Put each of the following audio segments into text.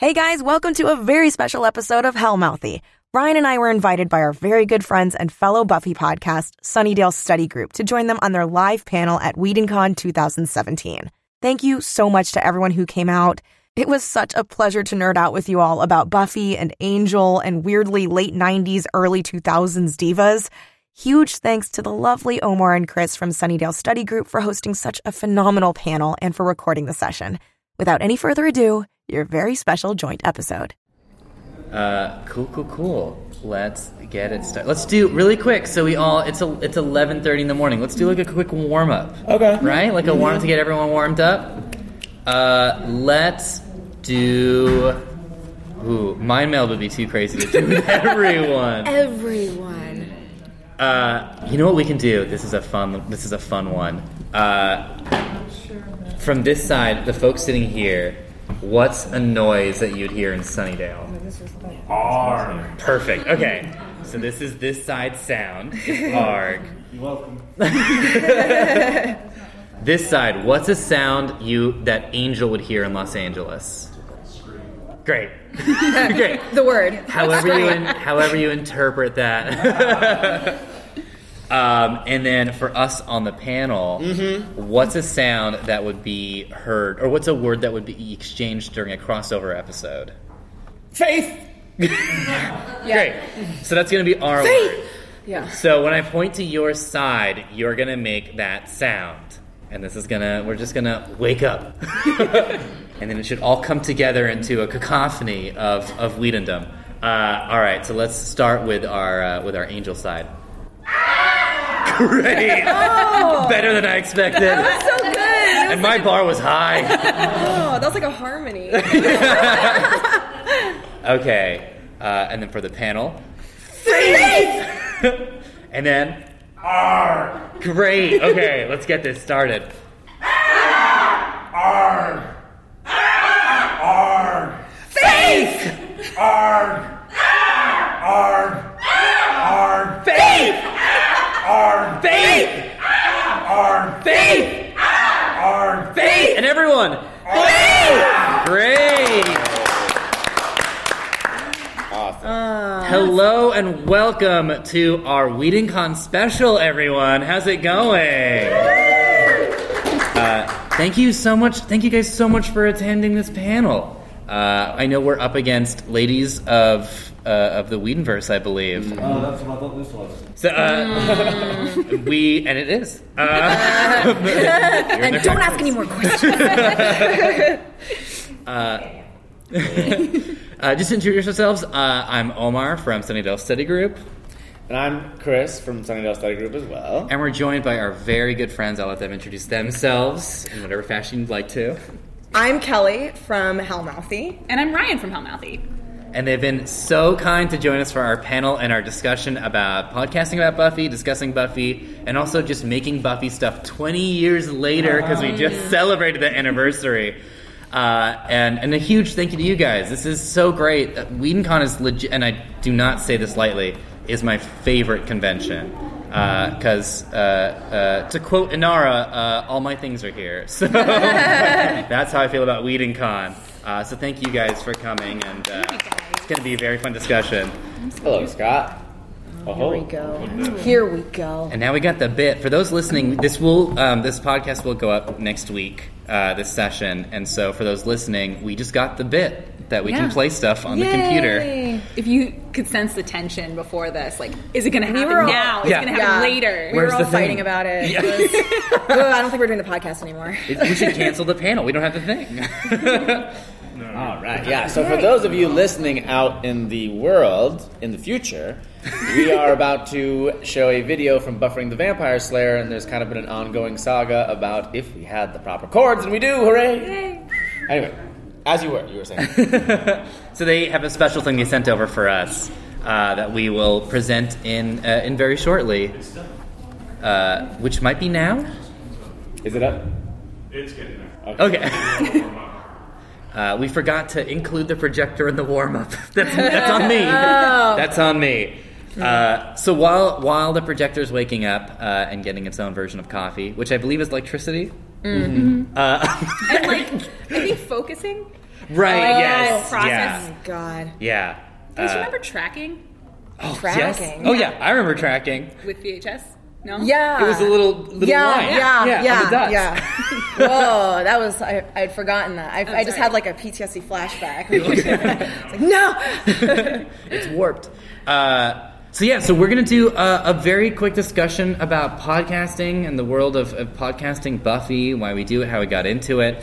Hey guys, welcome to a very special episode of Hellmouthy. Ryan and I were invited by our very good friends and fellow Buffy podcast, Sunnydale Study Group, to join them on their live panel at WhedonCon 2017. Thank you so much to everyone who came out. It was such a pleasure to nerd out with you all about Buffy and Angel and weirdly late 90s, early 2000s divas. Huge thanks to the lovely Omar and Chris from Sunnydale Study Group for hosting such a phenomenal panel and for recording the session. Without any further ado, your very special joint episode. Uh, cool, cool, cool. Let's get it started. Let's do really quick. So we all it's a, it's eleven thirty in the morning. Let's do like a quick warm up. Okay. Right, like a warm up to get everyone warmed up. Uh, let's do. Ooh, mind meld would be too crazy to do with everyone. Everyone. Uh, you know what we can do? This is a fun. This is a fun one. Uh, from this side, the folks sitting here, what's a noise that you'd hear in Sunnydale? Oh, arg. Perfect. Okay. So this is this side sound. It's arg. You're welcome. This side, what's a sound you that Angel would hear in Los Angeles? Great. Great. The word. however you in, however you interpret that. Um, and then for us on the panel, what's a sound that would be heard, or what's a word that would be exchanged during a crossover episode? Faith. Great. So that's going to be our word. Yeah. So when I point to your side, you're going to make that sound. And this is going to, we're just going to wake up. and then it should all come together into a cacophony of, of Whedondom. Uh, all right, so let's start with our, uh, with our angel side. Great! Better than I expected. So good. That And my bar was high. oh, that was like a harmony. Okay, uh, and then for the panel, faith. and then, R. Great. Okay, let's get this started. R. Arg. Faith. Arg. Arg. Arg. Faith. Arg. Faith. Arg. Faith. Arg. Faith. And everyone. Faith. Great. Awesome. Hello and welcome to our WhedonCon special, everyone. How's it going? Uh, thank you so much. Thank you guys so much for attending this panel. Uh, I know we're up against ladies of uh, of the Whedonverse, I believe. Oh, that's what I thought this was. So, uh, we and it is. Uh, and don't ask any more questions. Uh, just introduce yourselves. Uh, I'm Omar from Sunnydale Study Group, And I'm Chris from Sunnydale Study Group as well. and we're joined by our very good friends. I'll let them introduce themselves in whatever fashion you'd like to. I'm Kelly from Hellmouthy. And I'm Ryan from Hellmouthy. And they've been so kind to join us for our panel and our discussion about podcasting about Buffy, discussing Buffy, and also just making Buffy stuff 20 years later because we just celebrated the anniversary. Uh, and, and a huge thank you to you guys. This is so great. Uh, WhedonCon is legit, and I do not say this lightly, is my favorite convention. Because, uh, uh, to quote Inara, uh, all my things are here. So that's how I feel about WhedonCon. Uh, so thank you guys for coming, and uh, it's going to be a very fun discussion. Hello, Scott. Oh, Here we go. Here we go. And now we got the bit. For those listening, this will um, this podcast will go up next week. Uh, this session, and so for those listening, we just got the bit that we can play stuff on the computer. If you could sense the tension before this, like, is it going to happen were all- now? Is it going to happen Yeah. later? We Where's were all fighting thing? about it. Yeah. It was- Ugh, I don't think we're doing the podcast anymore. It- we should cancel the panel. We don't have the thing. All right, yeah. So for those of you listening out in the world in the future, we are about to show a video from Buffering the Vampire Slayer, and there's kind of been an ongoing saga about if we had the proper chords, and we do. Hooray! Anyway, as you were, you were saying. so they have a special thing they sent over for us uh, that we will present in uh, in very shortly, uh, which might be now. Is it up? It's getting there. Okay. Uh, we forgot to include the projector in the warm up. that's, that's on me. That's on me. Uh, so while while the projector's waking up uh, and getting its own version of coffee, which I believe is electricity, And, like, I think focusing. Right. Oh, yes. process. Yeah. God. Yeah. Do you Uh, remember tracking oh, Tracking. Yes. Oh yeah, I remember tracking. with VHS? No. Yeah. It was a little little yeah, line. yeah, yeah, yeah, on yeah. Whoa, that was I, I'd forgotten that. I, I just sorry. had like a PTSD flashback. it's like no. it's warped. Uh, so yeah, so we're gonna do a, a very quick discussion about podcasting and the world of, of podcasting, Buffy, why we do it, how we got into it,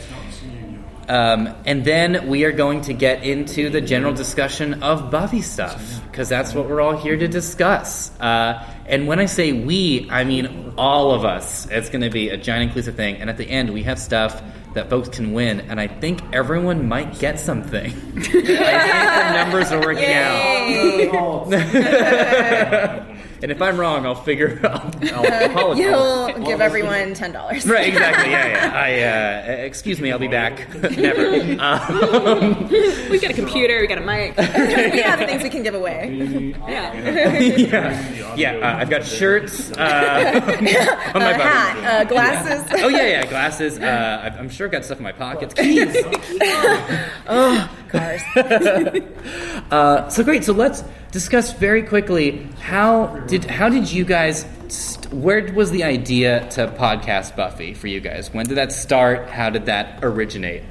um, and then we are going to get into the general discussion of Buffy stuff because that's what we're all here to discuss. Uh, and when I say we, I mean all of us. It's to be a giant inclusive thing, and at the end we have stuff that folks can win, and I think everyone might get something. I think the numbers are working out. and if I'm wrong, I'll figure. I'll, I'll apologize. You'll give everyone ten dollars. Right, exactly. Yeah, yeah. I uh, excuse me. I'll be back. Never. Um, We got a computer. We got a mic. we have things we can give away. yeah. yeah, yeah. Uh, I've got shirts uh, on my A body. hat, uh, glasses. Oh yeah, yeah. Glasses. Uh, I've- I'm sure I've got stuff in my pockets. Keys. Cars. Uh, so great. So let's discuss very quickly how did how did you guys st- where was the idea to podcast Buffy for you guys? When did that start? How did that originate?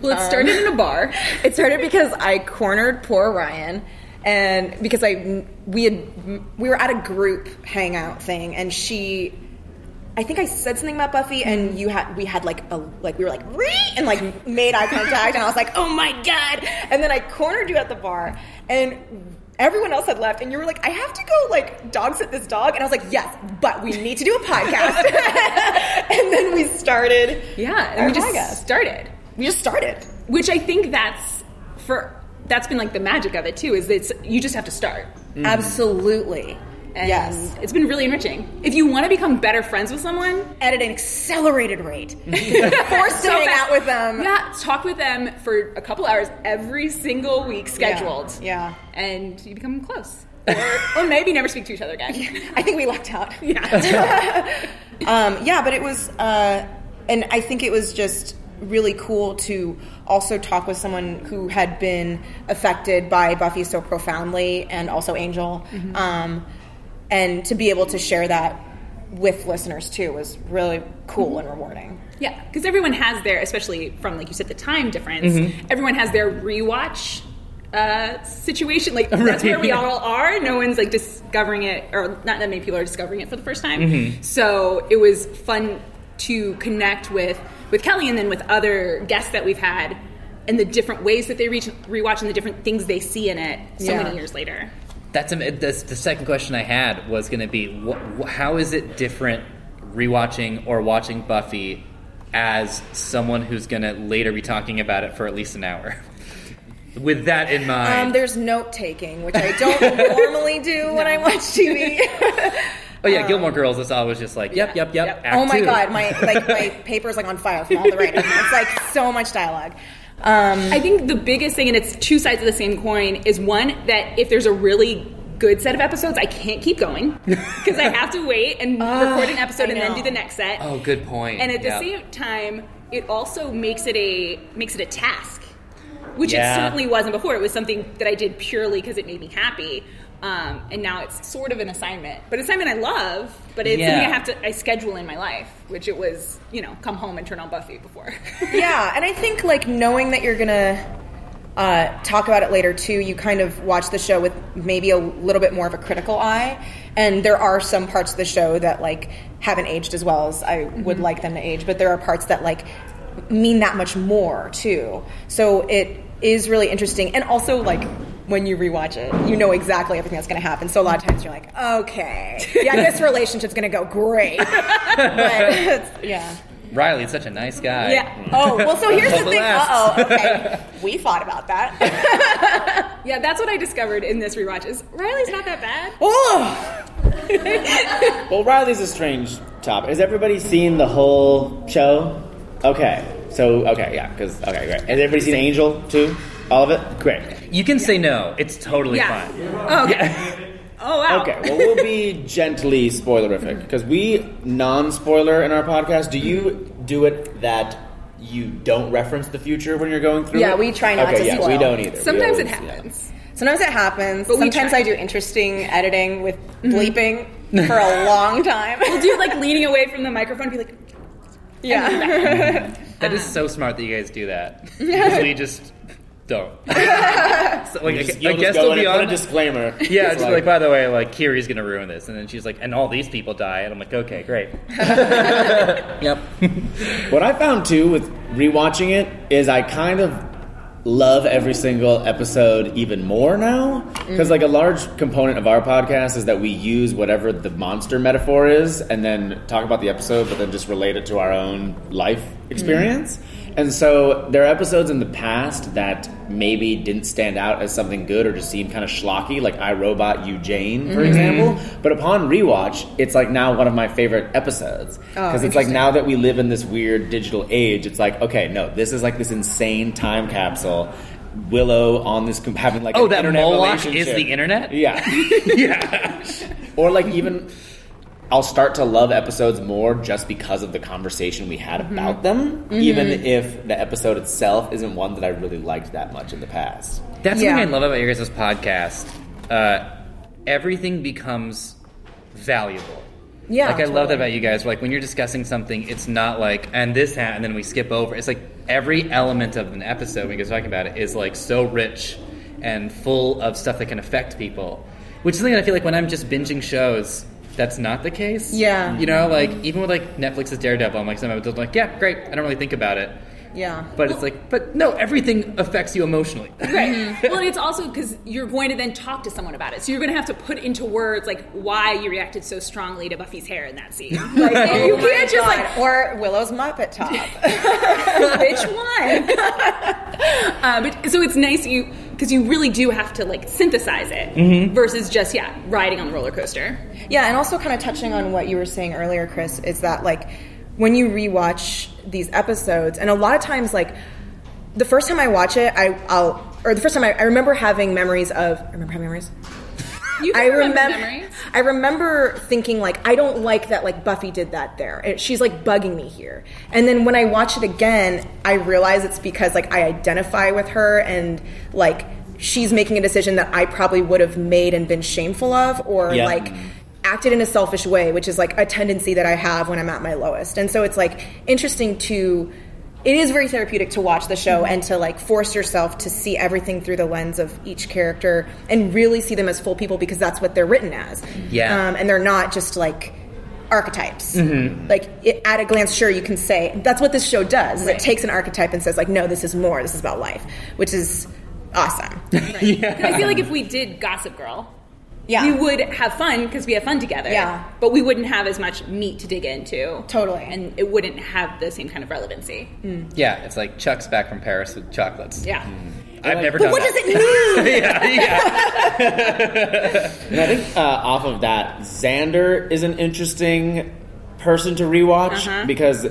Well, it started in a bar. It started because I cornered poor Ryan, and because I we had we were at a group hangout thing, and she, I think I said something about Buffy, and you had we had like a like we were like Ree! and like made eye contact, and I was like, oh my god, and then I cornered you at the bar, and. Everyone else had left, and you were like, "I have to go like dog sit this dog," and I was like, "Yes, but we need to do a podcast." and then we started. Yeah, and we just podcast. started. We just started. Which I think that's for that's been like the magic of it too. Is it's you just have to start. Mm-hmm. Absolutely. And yes. it's been really enriching. If you want to become better friends with someone, At an accelerated rate. Forced to hang out with them. Yeah, talk with them for a couple hours every single week, scheduled. Yeah. and you become close, or, or maybe never speak to each other again. I think we lucked out. Yeah, Um, yeah, but it was, uh, and I think it was just really cool to also talk with someone who had been affected by Buffy so profoundly and also Angel. Um, and to be able to share that with listeners too was really cool mm-hmm. and rewarding. yeah, because everyone has their, especially from like you said, the time difference. Mm-hmm. Everyone has their rewatch uh, situation. Like that's where we all are. No one's like discovering it, or not that many people are discovering it for the first time. Mm-hmm. So it was fun to connect with with Kelly and then with other guests that we've had. And the different ways that they reach, rewatch and the different things they see in it so Yeah. many years later. That's, a, that's the second question I had was going to be wh- wh- how is it different rewatching or watching Buffy as someone who's going to later be talking about it for at least an hour? With that in mind, Um, there's note taking, which I don't normally do when I watch TV. oh yeah, Gilmore Girls is always just like yep, yep, yep. Yep. act oh my two. god, my like my paper's like on fire from all the writing. It's like so much dialogue. Um, I think the biggest thing, and it's two sides of the same coin, is one that if there's a really good set of episodes, I can't keep going because I have to wait and record an episode and then do the next set. Oh, good point. And at the Yep. same time, it also makes it a makes it a task, which Yeah. it certainly wasn't before. It was something that I did purely because it made me happy. Um, and now it's sort of an assignment, but an assignment I love. But it's something I have to I schedule in my life, which it was you know come home and turn on Buffy before. yeah, and I think like knowing that you're gonna uh, talk about it later too, you kind of watch the show with maybe a little bit more of a critical eye. And there are some parts of the show that like haven't aged as well as I would like them to age, but there are parts that like mean that much more too. So it is really interesting, and also like. When you rewatch it, you know exactly everything that's going to happen. So a lot of times you're like, okay, yeah, this relationship's going to go great. but yeah. Riley's such a nice guy. Yeah. Oh, well, so here's the thing. Uh last. oh, okay. We thought about that. Yeah, that's what I discovered in this rewatch. Is Riley's not that bad? oh, Well, Riley's a strange topic. Has everybody seen the whole show? Okay. So, okay, yeah, because, okay, great. Has everybody seen Angel, too? All of it? Great. You can say no. It's totally Yeah. fine. Oh, okay. Oh wow. Okay, well, we'll be gently spoilerific because we non spoiler in our podcast. Do you do it that you don't reference the future when you're going through. Yeah, it? we try not okay, to yeah, spoil. we don't either. We Sometimes it always- yeah. happens. Sometimes it happens. But we Sometimes try. I do interesting editing with mm-hmm. bleeping for a long time. We'll do like leaning away from the microphone, and be like, yeah. That is so smart that you guys do that. Because we just don't. So, like, You just- I, you'll I guess go they'll be on. a disclaimer. yeah, It's just like, by the way, like Kiri's gonna ruin this, and then she's like, and all these people die, and I'm like, okay, great. yep. What I found too with rewatching it is I kind of love every single episode even more now mm-hmm. because like a large component of our podcast is that we use whatever the monster metaphor is and then talk about the episode but then just relate it to our own life experience mm-hmm. And so there are episodes in the past that maybe didn't stand out as something good or just seemed kind of schlocky like i robot you jane for mm-hmm. example but upon rewatch it's like now one of my favorite episodes oh, because it's like now that we live in this weird digital age, it's like, okay, no, this is like this insane time capsule. Willow on this having like Oh, that internet Moloch is the internet? Yeah, yeah. or like even I'll start to love episodes more just because of the conversation we had Mm-hmm. about them, even if the episode itself isn't one that I really liked that much in the past. That's Yeah. something I love about your guys' podcast. Uh, everything becomes valuable. Yeah, like I love that about you guys. Like when you're discussing something, it's not like and this hat, and then we skip over. It's like every element of an episode when you guys talking about it is like so rich and full of stuff that can affect people. Which is something I feel like when I'm just binging shows, that's not the case. Yeah. you know, like even with like Netflix's Daredevil, I'm like some episodes, like yeah, great. I don't really think about it, Yeah. but it's like, but no, everything affects you emotionally. right. well, and it's also because you're going to then talk to someone about it, so you're going to have to put into words like why you reacted so strongly to Buffy's hair in that scene. Like, and you Oh my can't just like God. or Willow's Muppet top. which one? uh, but so it's nice you because you really do have to like synthesize it mm-hmm. versus just yeah riding on the roller coaster. Yeah, and also kind of touching on what you were saying earlier, Chris, is that like when you rewatch these episodes, and a lot of times, like the first time I watch it, I, I'll or the first time I, I remember having memories of. I remember having memories. You I remember remember. memories. I remember thinking like, I don't like that like Buffy did that there. It- she's like bugging me here. And then when I watch it again, I realize it's because like I identify with her and like she's making a decision that I probably would have made and been shameful of, or Yeah. like acted in a selfish way, which is like a tendency that I have when I'm at my lowest. And so it's like interesting to it is very therapeutic to watch the show and to like force yourself to see everything through the lens of each character and really see them as full people because that's what they're written as. Yeah. Um, and they're not just like archetypes. Like it, at a glance, sure you can say that's what this show does. is It takes an archetype and says like, no, this is more. This is about life, which is awesome. 'Cause I feel like if we did Gossip Girl, Yeah. we would have fun because we have fun together. Yeah. but we wouldn't have as much meat to dig into. Totally. and it wouldn't have the same kind of relevancy. Yeah, it's like Chuck's back from Paris with chocolates. Yeah. I've never done. But done what that. does it mean? yeah, yeah. And I think uh, off of that, Xander is an interesting person to rewatch Uh-huh. because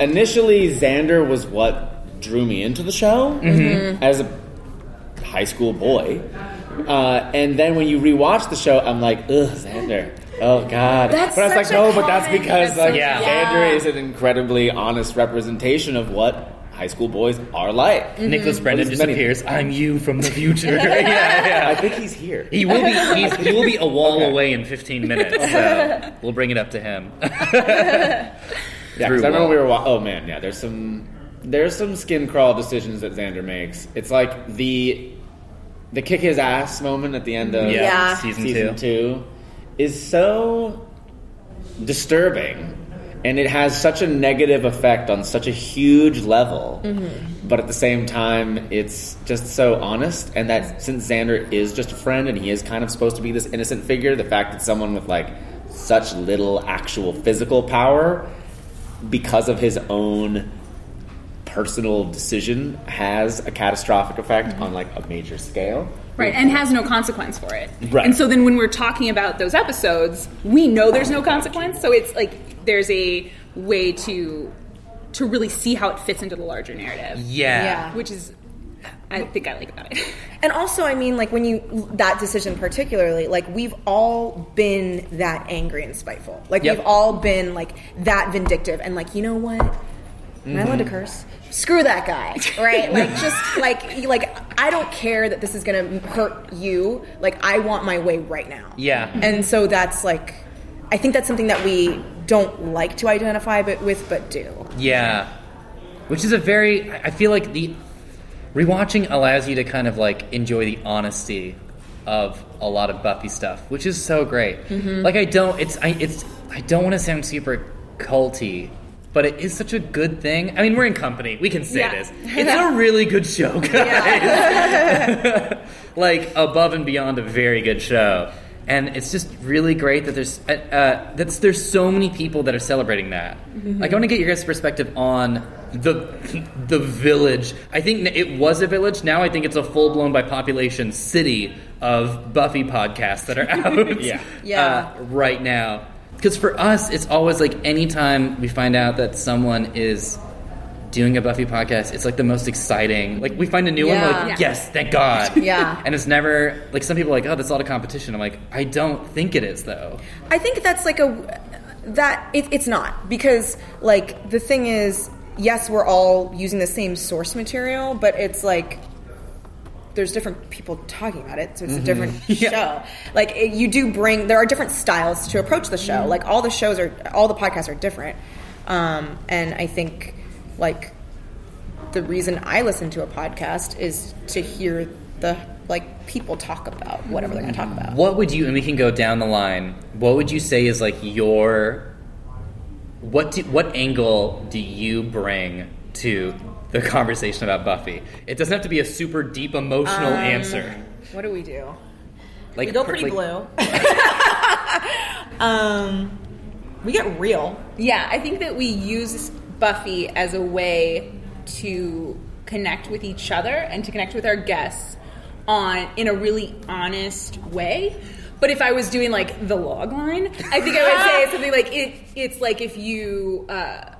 initially Xander was what drew me into the show as a high school boy. Uh, and then when you rewatch the show, I'm like, ugh, Xander. Oh God! That's but I was like, no, but that's because like Yeah. Xander is an incredibly honest representation of what high school boys are like. Nicholas Brendon Well, just appears. I'm you from the future. yeah, yeah. I think he's here. He will be. He's, he will be a wall Okay. away in 15 minutes. So we'll bring it up to him. Yeah, because I remember we were. Wa- oh man, yeah. There's some. There's some skin crawl decisions that Xander makes. It's like the the kick his ass moment at the end of Yeah, Yeah. season, season two. two is so disturbing, and it has such a negative effect on such a huge level. Mm-hmm. But at the same time, it's just so honest, and that since Xander is just a friend and he is kind of supposed to be this innocent figure, the fact that someone with like such little actual physical power because of his own personal decision has a catastrophic effect on like a major scale. Right, and has no consequence for it. Right. And so then when we're talking about those episodes, we know there's no consequence. So it's like there's a way to to really see how it fits into the larger narrative. Yeah. Yeah. Which is I think I like about it. And also, I mean, like when you that decision particularly, like we've all been that angry and spiteful. Like Yep. we've all been like that vindictive and like you know what. Am I allowed to mm-hmm. curse? Screw that guy, right? Like just like like I don't care that this is gonna hurt you. Like I want my way right now. Yeah. And so that's like, I think that's something that we don't like to identify but with, but do. Yeah. Which is a very I I feel like the rewatching allows you to kind of like enjoy the honesty of a lot of Buffy stuff, which is so great. Mm-hmm. Like I don't it's I it's I don't want to sound super culty, but it is such a good thing. I mean, we're in company. We can say Yeah. this. It's a really good show, guys. like above and beyond a very good show. And it's just really great that there's uh, uh, that's there's so many people that are celebrating that. Like I want to get your guys' perspective on the the village. I think it was a village. Now I think it's a full blown by population city of Buffy podcasts that are out. Yeah. Yeah. uh, right now. Because for us, it's always like anytime we find out that someone is doing a Buffy podcast, it's like the most exciting. Like we find a new one, we're like, Yeah. yes, thank God. Yeah. And it's never like some people are like, oh, that's a lot of competition. I'm like, I don't think it is though. I think that's like a that it, it's not because like the thing is yes we're all using the same source material but it's like there's different people talking about it so it's a different show. Like it, you do bring there are different styles to approach the show. Like all the shows are all the podcasts are different. Um, and i think like the reason i listen to a podcast is to hear the like people talk about whatever they're going to talk about. What would you? And we can go down the line. What would you say is like your what do, what angle do you bring to the conversation about Buffy? It doesn't have to be a super deep emotional answer. what do we do Like we go pretty like- blue. um, we get real. Yeah, I think that we use Buffy as a way to connect with each other and to connect with our guests on in a really honest way. But if I was doing like the log line, I think I would say something like it. It's like if you uh,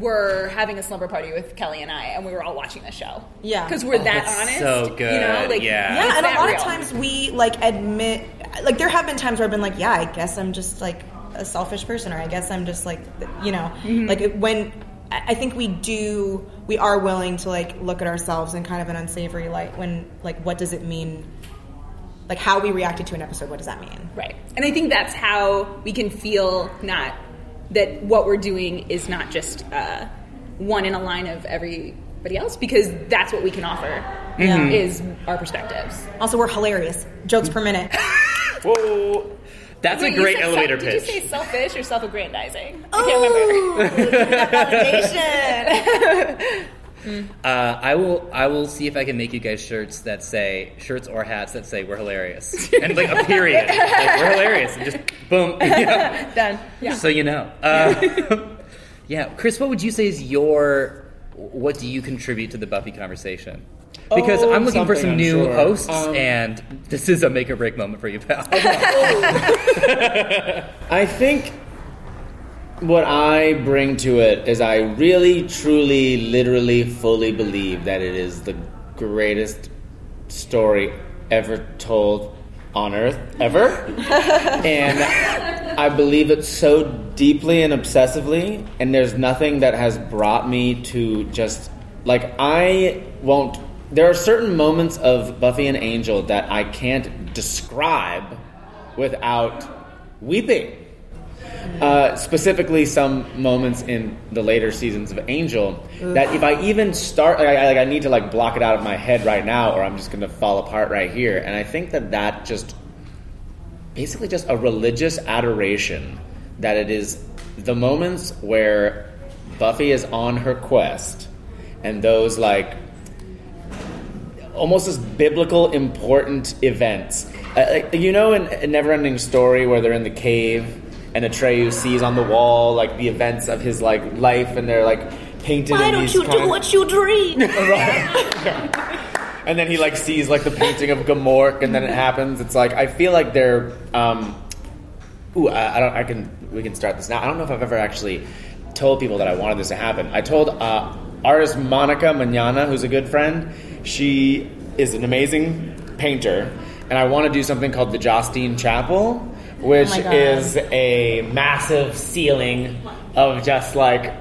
were having a slumber party with Kelly and I, and we were all watching the show. Yeah. because we're oh, that that's honest. so You know, good, like yeah. Yeah, and a lot real. of times we like admit, like there have been times where I've been like, yeah, I guess I'm just like a selfish person, or I guess I'm just like, you know, mm-hmm. like when I I think we do, we are willing to like look at ourselves in kind of an unsavory light. When like, what does it mean? Like how we reacted to an episode. What does that mean? Right. And I think that's how we can feel not that what we're doing is not just uh, one in a line of everybody else because that's what we can offer Yeah. is our perspectives. Also, we're hilarious. Jokes per minute. Whoa. That's Wait, a great elevator self- pitch. Did you say selfish or self-aggrandizing? I can't remember. Validation. Uh, I will. I will see if I can make you guys shirts that say shirts or hats that say "We're hilarious" and like a period. like, We're hilarious, and just boom. Yeah. Done. So you know. Uh, yeah, Chris, what would you say is your? What do you contribute to the Buffy conversation? Because Oh, I'm looking for some I'm new sure. hosts, Um, and this is a make or break moment for you, pal. I think what I bring to it is I really, truly, literally, fully believe that it is the greatest story ever told on Earth, ever. and I believe it so deeply and obsessively, and there's nothing that has brought me to just. Like, I won't. There are certain moments of Buffy and Angel that I can't describe without weeping. Uh, specifically, some moments in the later seasons of Angel that if I even start, like, I, like, I need to like block it out of my head right now, or I'm just going to fall apart right here. And I think that that just basically just a religious adoration that it is the moments where Buffy is on her quest, and those like almost as biblical important events. Uh, like, you know, in a Neverending Story where they're in the cave and Atreyu sees on the wall like the events of his like life, and they're like painted. in these kind of- what you dream? and then he like sees like the painting of Gmork, and then it happens. It's like I feel like they're. Um, ooh, I, I don't. I can. We can start this now. I don't know if I've ever actually told people that I wanted this to happen. I told uh, artist Monica Manana, who's a good friend. She is an amazing painter, and I want to do something called the Justine Chapel, which Oh is a massive ceiling of just like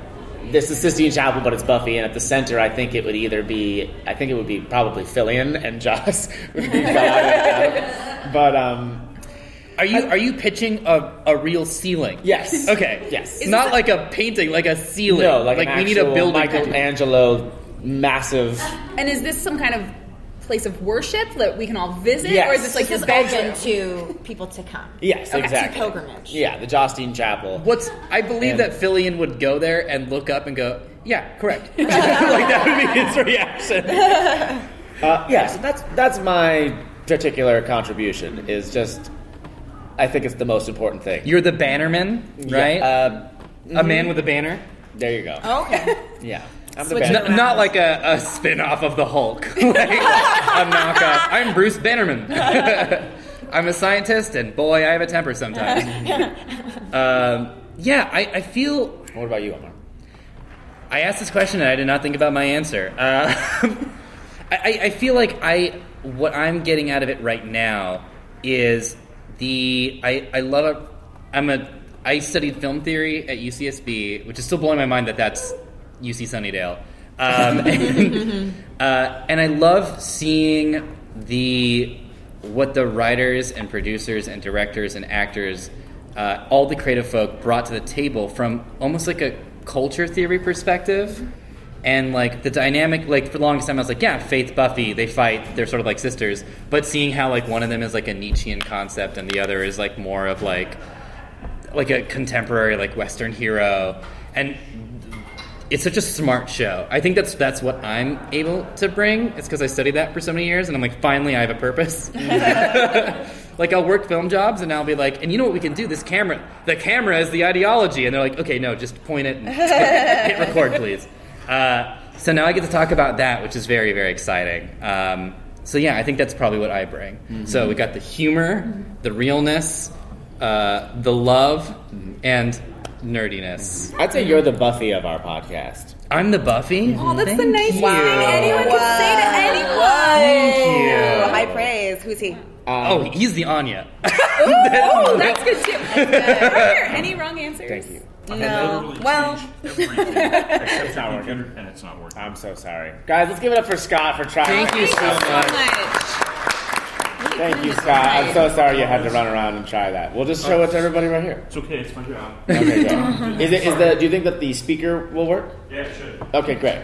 this is Sistine Chapel, but it's Buffy, and at the center, I think it would either be, I think it would be probably Fillion and Joss would be God. but um, Are you are you pitching a, a real ceiling? yes, Okay. yes, Not like a painting, like a ceiling. no, like, an we need a actual building. Michelangelo, massive. And is this some kind of place of worship that we can all visit, Yes. or is this like This the bedroom? open to people to come. Yes, Okay, exactly. pilgrimage. Yeah, the Justine Chapel. What's I believe And- that Fillion would go there and look up and go, yeah, correct. like that would be his reaction. Uh, yeah, so that's that's my particular contribution. Is just, I think it's the most important thing. You're the bannerman, right? Yeah, uh, a man with a banner. there you go. Okay. Yeah, I'm the Switch banner. N- not like a, a spin off of the Hulk. like a knockoff. I'm Bruce Bannerman. I'm a scientist, and boy, I have a temper sometimes. um, yeah, I, I feel. What about you, Omar? I asked this question and I did not think about my answer. Uh, I, I feel like I what I'm getting out of it right now is the I, I love it. I'm a I studied film theory at UCSB, which is still blowing my mind that that's UC Sunnydale. Um, and, uh, and I love seeing the what the writers and producers and directors and actors, uh, all the creative folk brought to the table from almost like a culture theory perspective. And like the dynamic, like for the longest time, I was like, yeah, Faith, Buffy, they fight, they're sort of like sisters. But seeing how like one of them is like a Nietzschean concept and the other is like more of like like a contemporary like Western hero, and it's such a smart show. I think that's that's what I'm able to bring. It's because I studied that for so many years, and I'm like, finally, I have a purpose. like I'll work film jobs, and I'll be like, and you know what we can do? This camera, the camera is the ideology, and they're like, okay, no, just point it and hit record, please. Uh, so now I get to talk about that, which is very very exciting. Um, so yeah, I think that's probably what I bring. So we got the humor, the realness, uh, the love, and nerdiness. I'd say you're the Buffy of our podcast. I'm the Buffy. Oh, that's Thank the nicest you. thing anyone can say to anyone. Thank you. High praise. Who's he? Oh, he's the Anya. Oh, that's good too. Are there any wrong answers? Thank you. No. Well, it's not working. And it's not working. I'm so sorry, guys. Let's give it up for Scott for trying. Thank you so Thank you so much. Much. Thank you, Scott. I'm so sorry you had to run around and try that. We'll just show it to everybody right here. It's okay. It's my job. Okay, great. Is it? Is the? Do you think that the speaker will work? Yeah, it should. Okay, great.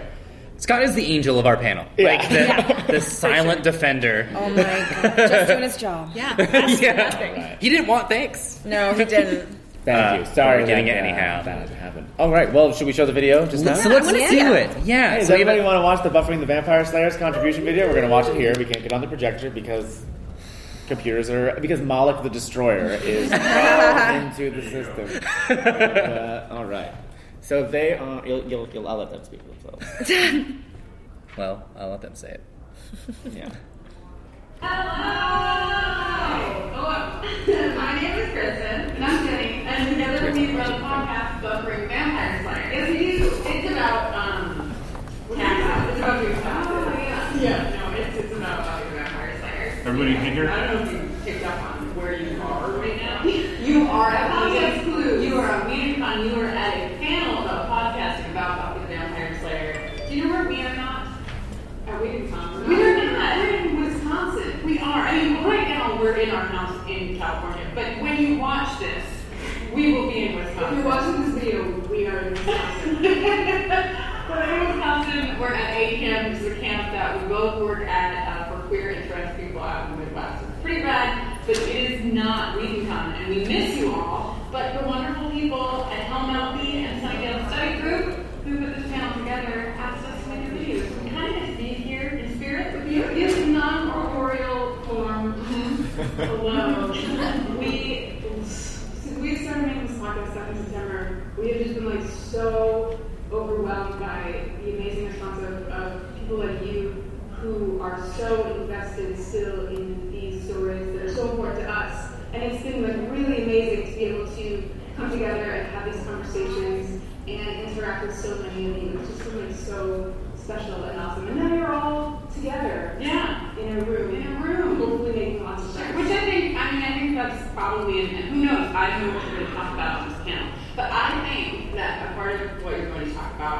Scott is the angel of our panel. Yeah. Like the, the silent defender. oh my god, just doing his job. Yeah. yeah. He didn't want thanks. No, he didn't. Thank Uh, you. Sorry, we're getting that, it anyhow. Uh, that had to happen. All right. Well, should we show the video just now? So let's wanna do see it. Yeah. Hey, does so anybody want to watch the Buffering the Vampire Slayers contribution video? We're going to watch it here. We can't get on the projector because computers are because Moloch the Destroyer is into the system. Uh, all right. So they are. You'll, you'll, you'll, I'll let them speak for themselves. well, I'll let them say it. Yeah. Hello, my name is Kristen, and I'm Jenny, and together we run a podcast Buffering Vampire Slayer. Yes, we. It's about, um, cats. It's about doing stuff. Oh, yeah. Yeah, no, it's, it's about Buffy the Vampire Slayer. Everybody can hear? I don't know if you picked up on where you are right now. You are at Context Clues. You are at WhedonCon. You are at a panel about podcasting about Buffy the Vampire Slayer. Do you know where we are not? At WhedonCon. We are not. We're in Wisconsin. We are. I mean, right now we're in our house in California. But when you watch this, we will be in Wisconsin. If you're watching this video, we are in Wisconsin. We're in Wisconsin. We're at A Camp, which is a camp that we both work at uh, for queer and trans people out in the Midwest. It's pretty rad, but it is not WeCon, and we miss you all. But the wonderful people at Hellmouthy and Sunnydale Study Group who put this panel together asked us to make a video. So we kind of just be here in spirit with you in non-corporeal form. Hello. we since we started making this podcast back in September, we have just been like so overwhelmed by the amazing response of, of people like you who are so invested still in these stories that are so important to us. And it's been like really amazing to be able to come together and have these conversations and interact with so many of you. It's just like so special and awesome. And now you're all together. Yeah. In a room. In a room. Hopefully making lots of sense. Which I think, I mean, I think that's probably, and who knows, I don't know what you're going to talk about on this panel. But I think that a part of what you're going to talk about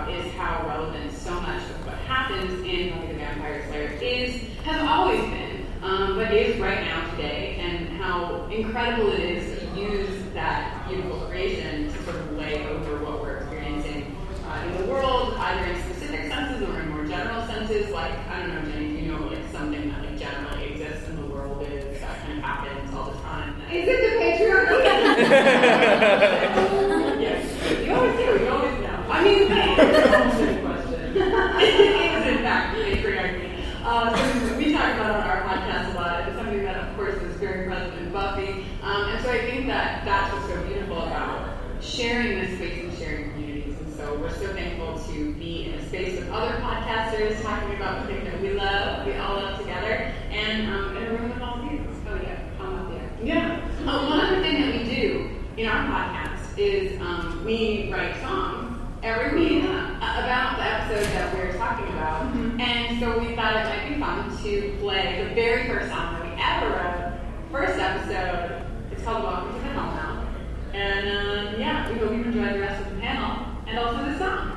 happens in Buffy the Vampire Slayer is has always been, um, but is right now today, and how incredible it is to use that beautiful creation to sort of lay over what we're experiencing uh, in the world, either in specific senses or in more general senses. Like I don't know, Jenny, you know like something that like generally exists in the world is that kind of happens all the time? Is it the patriarchy? sharing this space and sharing communities. And so we're so thankful to be in a space with other podcasters talking about the thing that we love, we all love together, and um, in a room with all of you. Oh, yeah. come up there. Yeah. Um, one other thing that we do in our podcast is um, we write songs every week uh, about the episode that we're talking about. And so we thought it might be fun to play the very first song that we ever wrote. First episode. It's called Welcome to the Now. And um, yeah, we hope you enjoy the rest of the panel and also the song.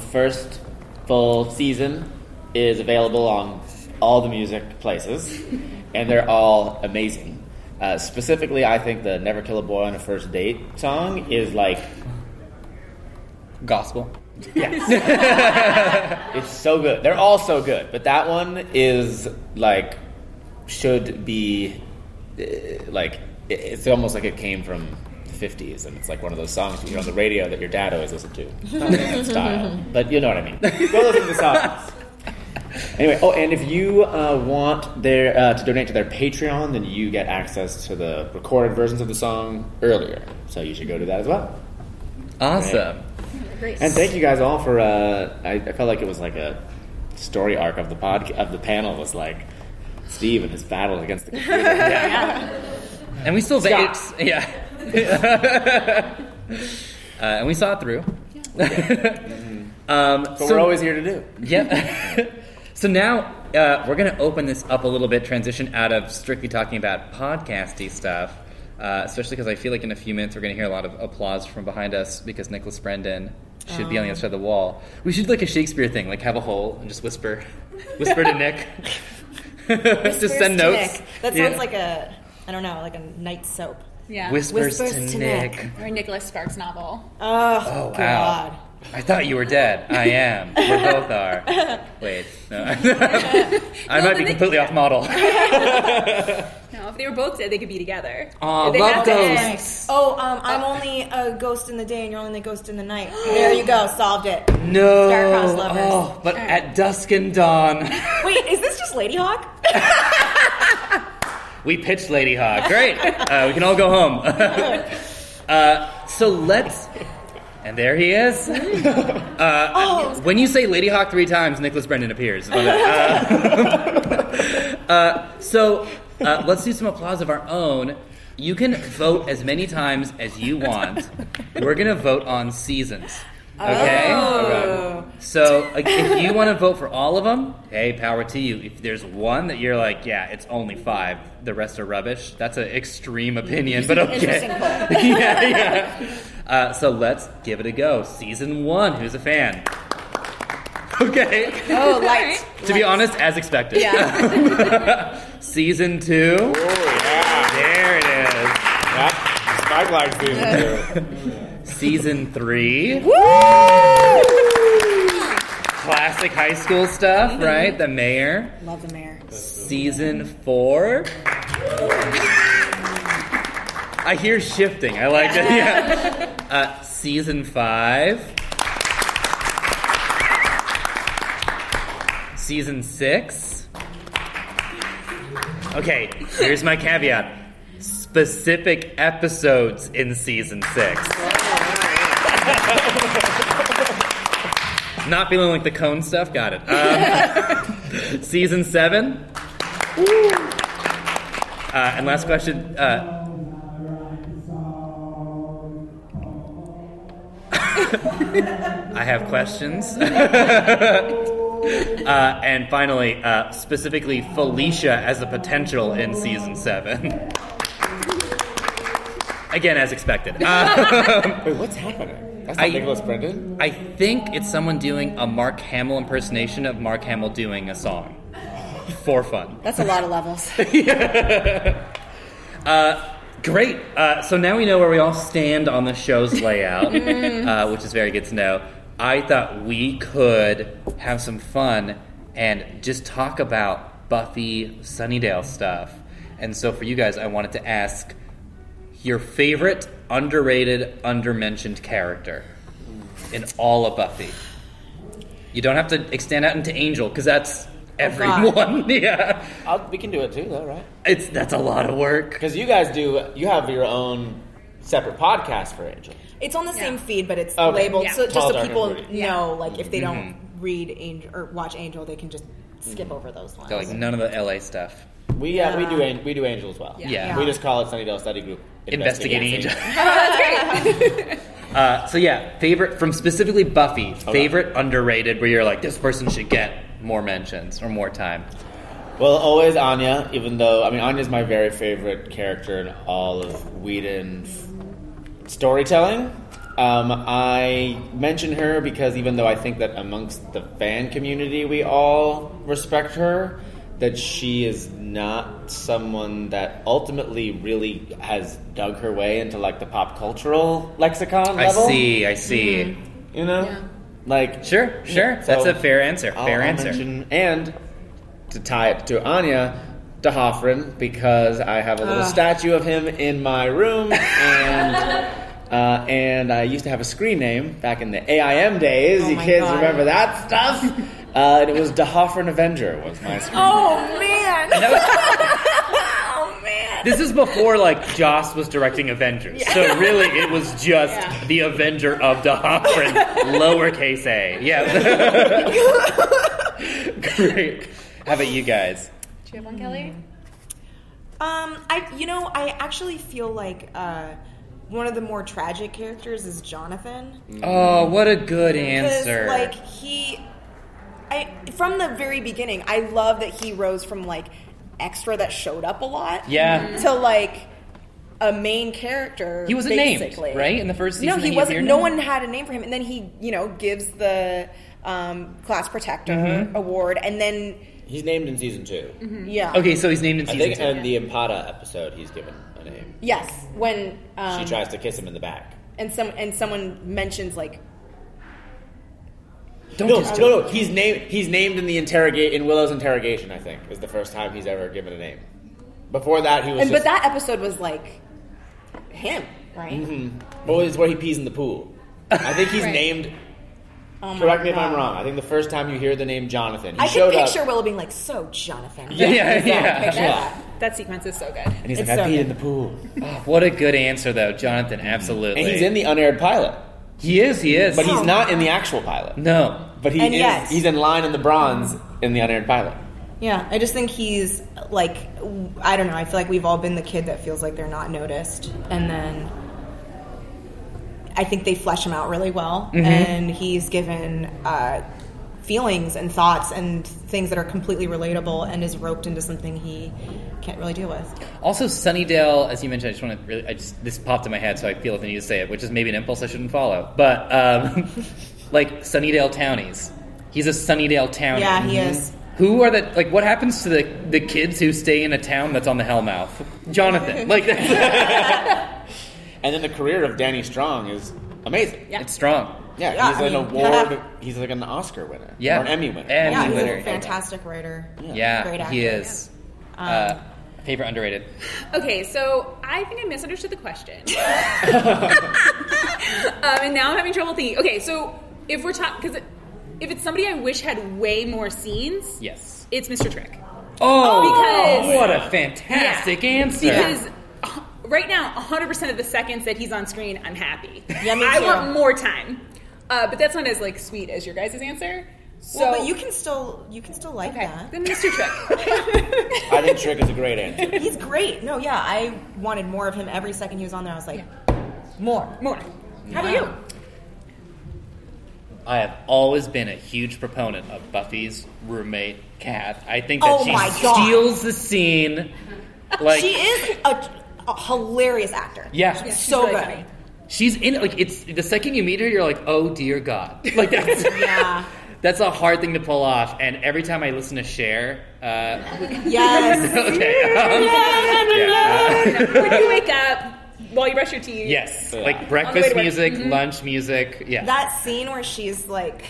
The first full season is available on all the music places, and they're all amazing. Uh, specifically, I think the "Never Kill a Boy on a First Date" song is like Gospel. Yes, it's so good. They're all so good, but that one is like should be uh, like it's almost like it came from 50s and it's like one of those songs you hear on the radio that your dad always listened to. It's not that style, but you know what I mean. Go listen to the songs. Anyway, oh, and if you uh, want their uh, to donate to their Patreon, then you get access to the recorded versions of the song earlier. So you should go do that as well. Awesome. And thank you guys all for. Uh, I, I felt like it was like a story arc of the pod of the panel was like Steve and his battle against the computer. And we still Scott. it's, yeah. uh, and we saw it through. um, But so- we're always here to do. Yep. so now uh, we're going to open this up a little bit, transition out of strictly talking about podcasty stuff, uh, especially because I feel like in a few minutes we're going to hear a lot of applause from behind us because Nicholas Brendon should be on the other side of the wall. We should do like a Shakespeare thing, like have a hole and just whisper, whisper to Nick. just send notes. Nick. That Yeah. sounds like a, I don't know, like a night soap. Yeah. Whispers, Whispers to, to Nick. Nick. or a Nicholas Sparks novel. Oh, Oh wow! God. I thought you were dead. I am. We both are. Wait, no. I might be completely off model. No, if they were both dead, they could be together. Aw, If they love ghosts. Oh, um, I'm only a ghost in the day and you're only a ghost in the night. There you go, solved it. No. Star-crossed lovers. Oh, but at dusk and dawn, Wait, is this just Ladyhawke? We pitched Ladyhawke. Great. Uh, we can all go home. uh, so let's. And there he is. Uh, Oh. When you say Ladyhawke three times, Nicholas Brendon appears. Uh, uh, so uh, let's do some applause of our own. You can vote as many times as you want. We're gonna vote on seasons. Okay. Okay. So like, if you want to vote for all of them, hey, power to you. If there's one that you're like, yeah, it's only five, the rest are rubbish. That's an extreme opinion, but okay. Yeah, yeah. Uh, so let's give it a go. Season one. Who's a fan? Okay. Oh, light. To be honest, as expected. Yeah. Season two. Oh, yeah. There it is. Yep. Spike likes season two. Season three. Classic high school stuff, right? The mayor. Love the mayor. Season four. I hear shifting. I like it. Yeah. Uh, season five. Season six. Okay, here's my caveat. Specific episodes in season six. Not feeling like the cone stuff. Got it. Um, season seven. Uh, and last question. Uh, I have questions. uh, and finally, uh, specifically Felicia as a potential in season seven. Again, as expected. Uh, Wait, what's happening? That's not I- Nicholas Brendon? I think it's someone doing a Mark Hamill impersonation of Mark Hamill doing a song for fun. That's a lot of levels. Great. Uh, so now we know where we all stand on the show's layout, uh, which is very good to know. I thought we could have some fun and just talk about Buffy Sunnydale stuff. And so for you guys, I wanted to ask your favorite underrated, undermentioned character in all of Buffy. You don't have to extend out into Angel because that's everyone. yeah, I'll, we can do it too, though, right? it's that's a lot of work. Because you guys do, you have your own separate podcast for Angel. It's on the same feed, but it's Okay. labeled Yeah. so just Tall, so people and broody. know, like if they don't Mm-hmm. read Angel or watch Angel, they can just skip over those ones. So like none of the LA stuff. We uh, we do Yeah. An- we do Angel as well. Yeah. We just call it Sunnydale Study Group Investigating Angel. Investigating. uh, so yeah, favorite from specifically Buffy. Favorite underrated where you're like this person should get more mentions or more time. Well, always Anya, even though I mean Anya's my very favorite character in all of Whedon storytelling. Um, I mention her because even though I think that amongst the fan community we all respect her, that she is not someone that ultimately really has dug her way into like the pop cultural lexicon level. I see, I see. You know, like Sure, sure. so That's a fair answer. I'll- Fair I'll answer. mention- and to tie it to Anya, to Hoffren, because I have a little statue of him in my room, and uh, and I used to have a screen name back in the AIM days. you kids God. remember that stuff? Uh, and it was D'Hoffryn Avenger was my screen. Oh man! oh man! This is before like Joss was directing Avengers, so really it was just Yeah. the Avenger of the Hoffman, lowercase a. Yeah. Great. How about you guys? Do you have one, Kelly? Um, I you know I actually feel like uh, one of the more tragic characters is Jonathan. Oh, what a good Because, answer. like he, I from the very beginning, I love that he rose from like extra that showed up a lot, Yeah. to like a main character. He wasn't named, basically. right? In the first season that he he wasn't. No in? one had a name for him, and then he, you know, gives the um, class protector Mm-hmm. award, and then He's named in season 2 Mm-hmm. yeah, Okay, so he's named in I season think two. in the Ampata episode, he's given a name. yes, when um, she tries to kiss him in the back. and some and someone mentions like Don't No, just no, no. He's named. He's named in the interrogate in Willow's interrogation. I think is the first time he's ever given a name. Before that, he was. and just, but that episode was like him, right? Mm-hmm. Well, it's where he pees in the pool. I think he's Right. named. Oh Correct me if I'm wrong. I think the first time you hear the name Jonathan, he I showed can picture up, Willow being like, "So, Jonathan." Yeah, yeah, yeah. Picture Yeah. that. That sequence is so good. and he's It's like, "I so peed good. in the pool," What a good answer, though, Jonathan. Absolutely. and he's in the unaired pilot, He is. He is. but he's not in the actual pilot. no. But he And is. yet- He's in line in the bronze in the unaired pilot. Yeah, I just think he's like I don't know. I feel like we've all been the kid that feels like they're not noticed, and then I think they flesh him out really well, and he's given uh, feelings and thoughts and things that are completely relatable, and is roped into something he can't really deal with. Also, Sunnydale, as you mentioned, I just want to really, I just this popped in my head, so I feel the need to say it, which is maybe an impulse I shouldn't follow. But um, like Sunnydale townies, he's a Sunnydale townie. Yeah, he is. Who are the like? What happens to the the kids who stay in a town that's on the Hellmouth? Jonathan, like that's, And then the career of Danny Strong is amazing. Yeah. it's strong. Yeah, Yeah, he's I an mean- award. he's like an Oscar winner. Yeah. or an Emmy winner. Emmy Yeah, he's winner. a fantastic writer. Yeah, Great actor. he is. uh, favorite underrated. Okay, so I think I misunderstood the question. um, and now I'm having trouble thinking. Okay, so if we're talking, because if it's somebody I wish had way more scenes, Yes. it's Mr. Trick. Oh, Because- what a fantastic Yeah. answer! Because uh, right now, 100% of the seconds that he's on screen, I'm happy. Yeah, me too. I want more time. Uh, but that's not as like sweet as your guys' answer. So, well, but you can still you can still like okay, that. then Mr. Trick. I think Trick is a great answer. He's great. No, yeah, I wanted more of him every second he was on there. I was like, more. more. How about you? I have always been a huge proponent of Buffy's roommate, Kat. I think that Oh she my God. steals the scene. Like She is a, a hilarious actor. yeah, she's so really good. funny. she's in it. Like it's the second you meet her, you're like, oh dear God. Like that's Yeah. that's a hard thing to pull off. And every time I listen to Cher, uh, Yes. okay, um, yeah, uh, when you wake up, while you brush your teeth. yes, Yeah. like On the way breakfast music, Mm-hmm. lunch music, yeah. that scene where she's like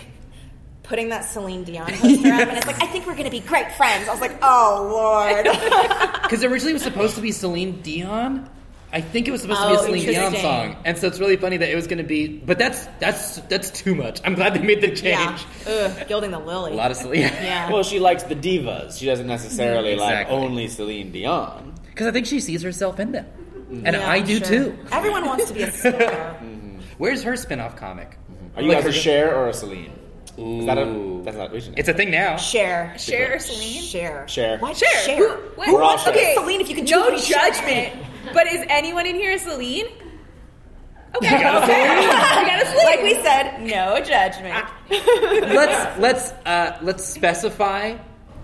putting that Celine Dion poster up, and it's like, I think we're gonna be great friends. I was like, oh lord. Because originally it was supposed to be Celine Dion. I think it was supposed to be Oh, a Celine Dion song, and so it's really funny that it was going to be. But that's that's that's too much. I'm glad they made the change. yeah. Ugh, gilding the lily. A lot of Celine. yeah. Well, she likes the divas. She doesn't necessarily Exactly. like only Celine Dion. Because I think she sees herself in them, Mm-hmm. and Yeah, I do sure. too. Everyone wants to be a star. Where's her spin-off comic? Mm-hmm. Are you Like guys a Cher or a Celine? Is that a, that's not we should know. It's a thing now. Cher. Cher or Celine. Share. Cher. What? Cher. Cher. Who, Who, what- We're wants to be Celine if you can No judgment. But is anyone in here a Celine? Okay. You got a Celine. Like we said, no judgment. Ah. let's let's uh, let's specify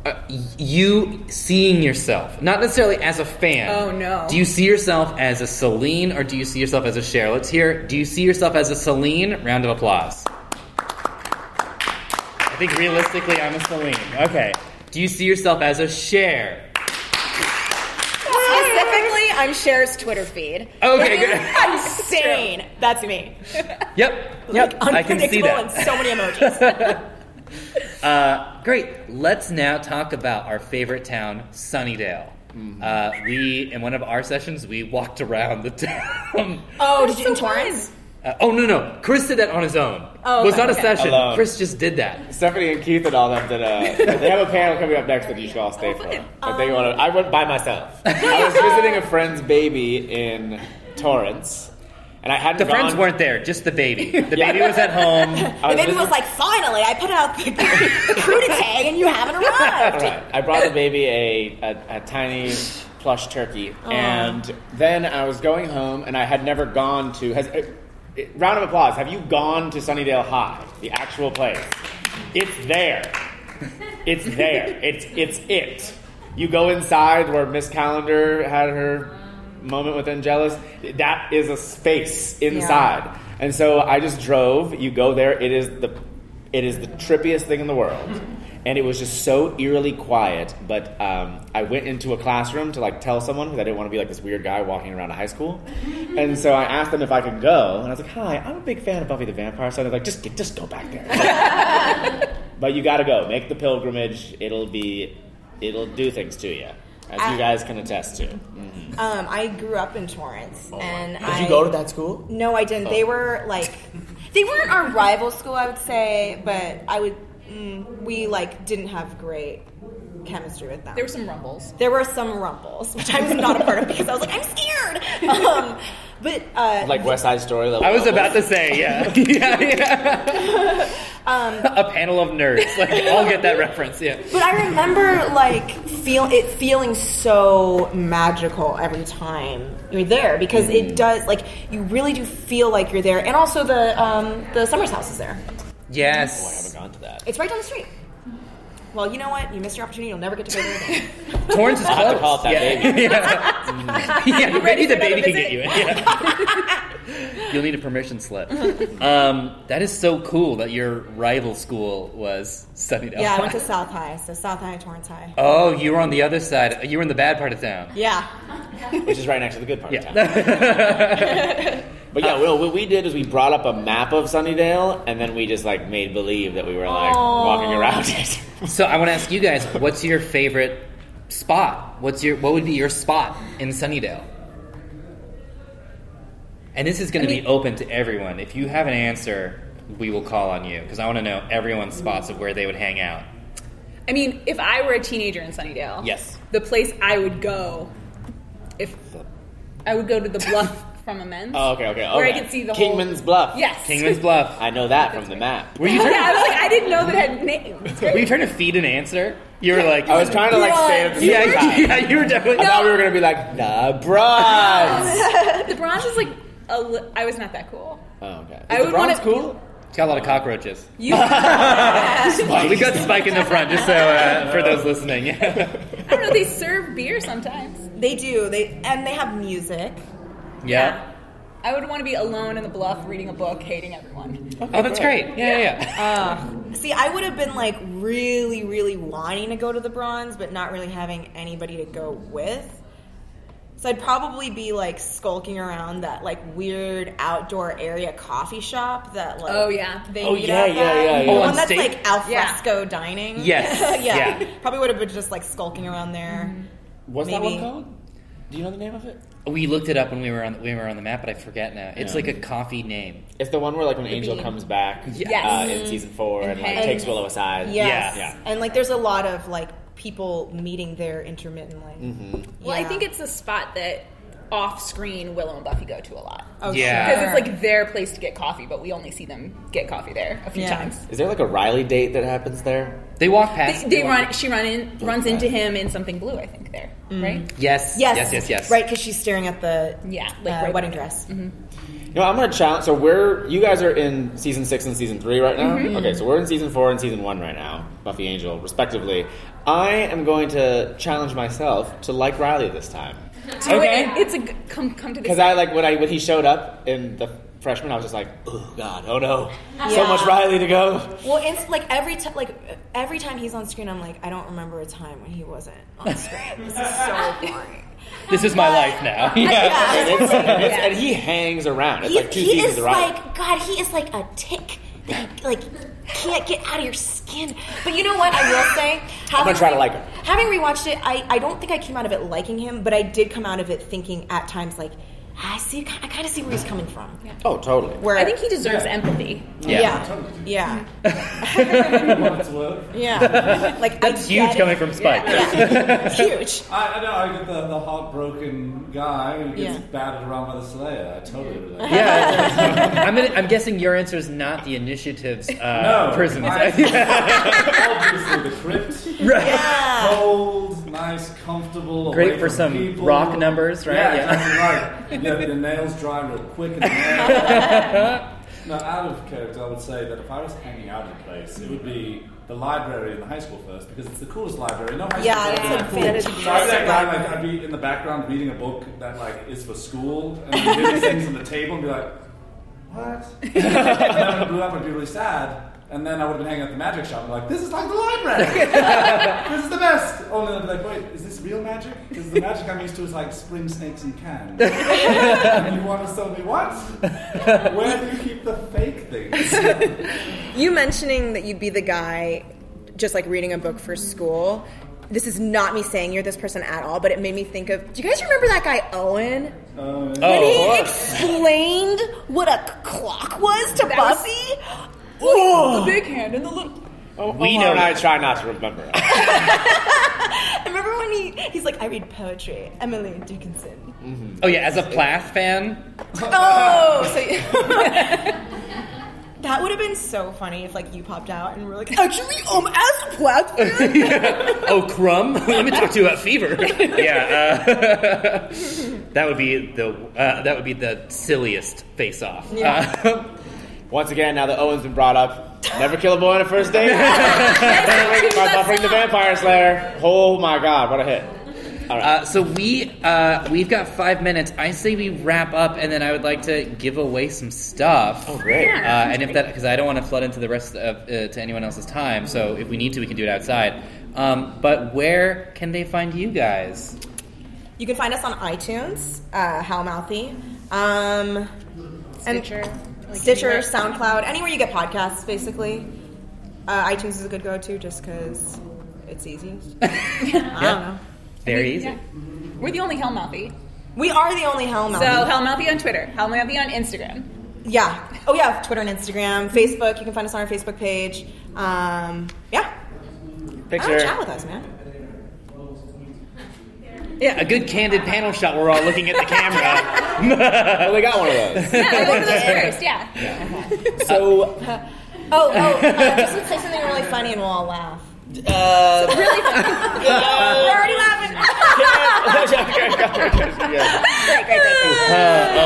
uh, you seeing yourself, not necessarily as a fan. Oh, no. Do you see yourself as a Celine or do you see yourself as a Cher? Let's hear. Do you see yourself as a Celine? Round of applause. I think realistically, I'm a Celine. Okay. Do you see yourself as a Cher? Specifically, I'm Cher's Twitter feed. Okay, good. Insane. That's me. Yep. Yep. I can see Unpredictable and that. so many emojis. Uh, great. Let's now talk about our favorite town, Sunnydale. Uh, we in one of our sessions we walked around the town. Oh, did you in Torrance? Uh, oh no no, Chris did that on his own. Oh, was not a okay. session. Alone. Chris just did that. Stephanie and Keith and all them did a. They have a panel coming up next that you should all stay for. But they want to. I went by myself. I was visiting a friend's baby in Torrance, and I hadn't. The friends weren't there, just the baby. The baby was at home. I The baby visiting- was like, finally, I put out the, the crudité and you haven't arrived. Right. I brought the baby a, a, a tiny plush turkey, and then I was going home, and I had never gone to. Has, uh, uh, round of applause. Have you gone to Sunnydale High, the actual place? It's there. It's there. It's it's it. You go inside where Miss Calendar had her moment with Angelus. That is a space inside, and so I just drove. You go there. It is the it is the trippiest thing in the world. And it was just so eerily quiet. But um, I went into a classroom to like tell someone because I didn't want to be like this weird guy walking around a high school. And so I asked them if I could go, and I was like, "Hi, I'm a big fan of Buffy the Vampire Slayer." They're like, "Just get, just go back there." but you got to go. Make the pilgrimage. It'll be, it'll do things to you, as you guys can attest to. Um, I grew up in Torrance, and Did I, you go to that school? No, I didn't. They were like, they weren't our rival school, I would say, but I would. Mm, we like didn't have great chemistry with them. There were some rumbles. There were some rumbles, which I was not a part of because I was like, I'm scared. Um, But uh, Like West Side Story. level I was about to say, yeah, yeah, yeah. a panel of nerds. Like, I'll get that reference. Yeah. But I remember like feel it feeling so magical every time you're there because Mm. it does like you really do feel like you're there, and also the um, the Summers house is there. Oh, I Yes. haven't gone to that. It's right down the street. Well, you know what? You missed your opportunity. You'll never get to go there again. Torrance is I'll have to close. call it that yeah. baby. yeah, maybe ready the baby can get you in. Yeah. You'll need a permission slip. Um, that is so cool that your rival school was Sunnydale. yeah, I went to South High, so South High, Torrance High. Oh, you were on the other side. You were in the bad part of town. Yeah. Which is right next to the good part of town. Yeah. But yeah, well, what we did is we brought up a map of Sunnydale, and then we just like made believe that we were like walking around it. So I want to ask you guys, what's your favorite spot? What's your what would be your spot in Sunnydale? And this is going to be open to everyone. If you have an answer, we will call on you because I want to know everyone's spots of where they would hang out. I mean, if I were a teenager in Sunnydale, Yes. the place I would go, if I would go to the bluff from Amends. oh, okay, okay. Where I okay. could see the whole- Kingman's Bluff. Yes. Kingman's Bluff. I know that from the map. Were you Trying... yeah, trying? I was like, I didn't know that had names. Were you trying to feed an answer? You were like, I was trying to like stay at the yeah, time. yeah, you were definitely. I thought we were gonna be like the bronze. The bronze is like, a li- I was not that cool. oh, okay. I Is the would bronze wanna- cool? It's got a lot of cockroaches. You, we got Spike in the front, just so uh, for those listening. I don't know. They serve beer sometimes. They do. They and they have music. Yeah. I would want to be alone in the bluff, reading a book, hating everyone. Oh, that's great. Yeah, yeah. yeah. Uh, See, I would have been like really, really wanting to go to the bronze, but not really having anybody to go with. So I'd probably be like skulking around that like weird outdoor area coffee shop that like Oh, yeah. they Oh, meet yeah, yeah, at. yeah, yeah. The Oh, one that's state? like al fresco dining. Yes, yeah. yeah. Probably would have been just like skulking around there. What's that one called? Do you know the name of it? We looked it up when we were on the, we were on the map, but I forget now. It's Yeah. like a coffee name. It's the one where like when Angel bean. comes back Yes. uh, in season four and, And like Hank. takes Willow aside. Yes. Yeah. And like there's a lot of like people meeting there intermittently. Mm-hmm. Well, I Yeah. think it's a spot that off-screen Willow and Buffy go to a lot. Oh, Yeah. Because it's like their place to get coffee, but we only see them get coffee there a few Yeah. times. Is there like a Riley date that happens there? They walk past. They, they run. She run in, runs into him in something blue. I think there, mm. right? Yes. Yes, Yes. Yes. Yes. Right, because she's staring at the Yeah, like like right wedding there. dress. Mm-hmm. No, I'm gonna challenge. So we're you guys are in season six and season three right now. Mm-hmm. Okay, so we're in season four and season one right now, Buffy Angel, respectively. I am going to challenge myself to like Riley this time Do Okay. it. It's a g- come come to this. because I like when I when he showed up in the freshman, I was just like, oh god, oh no, so much Riley to go. Well, it's like every time, like every time he's on screen, I'm like, I don't remember a time when he wasn't on screen. This is so boring. This is my life now. Yeah. And, it's, and, it's, and he hangs around. It's He, like two he seasons is of Riley. like God. He is like a tick. Like can't get out of your skin. But you know what? I will say, I'm gonna try to like him. Having rewatched it, I, I don't think I came out of it liking him, but I did come out of it thinking at times like, I see, I kind of see where he's coming from. oh, totally. Where I think he deserves empathy. Yeah. yeah, yeah, yeah. Like That's I huge get coming it. from Spike. Yeah. huge. I, I know, I get the, the heartbroken guy who gets Yeah. battered around by the Slayer. I totally relate. Yeah. I'm, gonna, I'm guessing your answer is not the initiative's uh, No, prisons. I- Obviously, the crypt. Yeah. Cold, nice, comfortable. Great away for from some people. rock numbers, right? Yeah, Yeah. exactly right. Know, the nails dry real quick. In the nail. no, out of character, I would say that if I was hanging out in a place, it would be the library in the high school first because it's the coolest library. No high Yeah, school it's library a cool. So I'd be that guy, like, I'd be in the background reading a book that like is for school, and these things on the table and be like, "What?" and then it blew up, I'd be really sad. And then I would have been hanging at the magic shop and like, this is like the library. this is the best. Only I'd be like, wait, is this real magic? Because the magic I'm used to is like spring snakes and cans. and you want to tell me what? Where do you keep the fake things? You mentioning that you'd be the guy just like reading a book for school. This is not me saying you're this person at all, but it made me think of. Do you guys remember that guy Owen? Oh, when Oh, he what? explained what a clock was to That was- Buffy. The big hand and the little. Oh, we know and I try not to remember. I Remember when he he's like, I read poetry, Emily Dickinson. Oh yeah, as a Plath fan, Oh, so that would have been so funny if like you popped out and were like, actually, um, as a black fan, oh Crumb, let me talk to you about fever. yeah, uh, that would be the uh, that would be the silliest face off. Uh, Once again, now that Owen's been brought up, never kill a boy on a first date. by buffering the Vampire Slayer. Oh my god, what a hit! All right. Uh, so we uh, we've got five minutes. I say we wrap up, and then I would like to give away some stuff. Oh, great. Uh, and if that because I don't want to flood into the rest of uh, to anyone else's time. So if we need to, we can do it outside. Um, but where can they find you guys? you can find us on iTunes, uh, Hellmouthy, um, and Stitcher, like Stitcher, anywhere. SoundCloud, anywhere you get podcasts, basically. Uh, iTunes is a good go-to just because it's easy. I don't know. Very easy. Yeah. We're the only Hellmouthy. We are the only Hell So Hellmouthy on Twitter, Hellmouthy on Instagram. yeah. Oh yeah, Twitter and Instagram, Facebook. You can find us on our Facebook page. Um, yeah. Picture. Oh, chat with us, man. Yeah, a good candid panel shot. We're all looking at the camera. Oh, they got one of those. Yeah, both of those first, yeah. So, Oh, oh, uh, just say something really funny and we'll all laugh. uh, really funny. We're already laughing. great, great, great. Uh,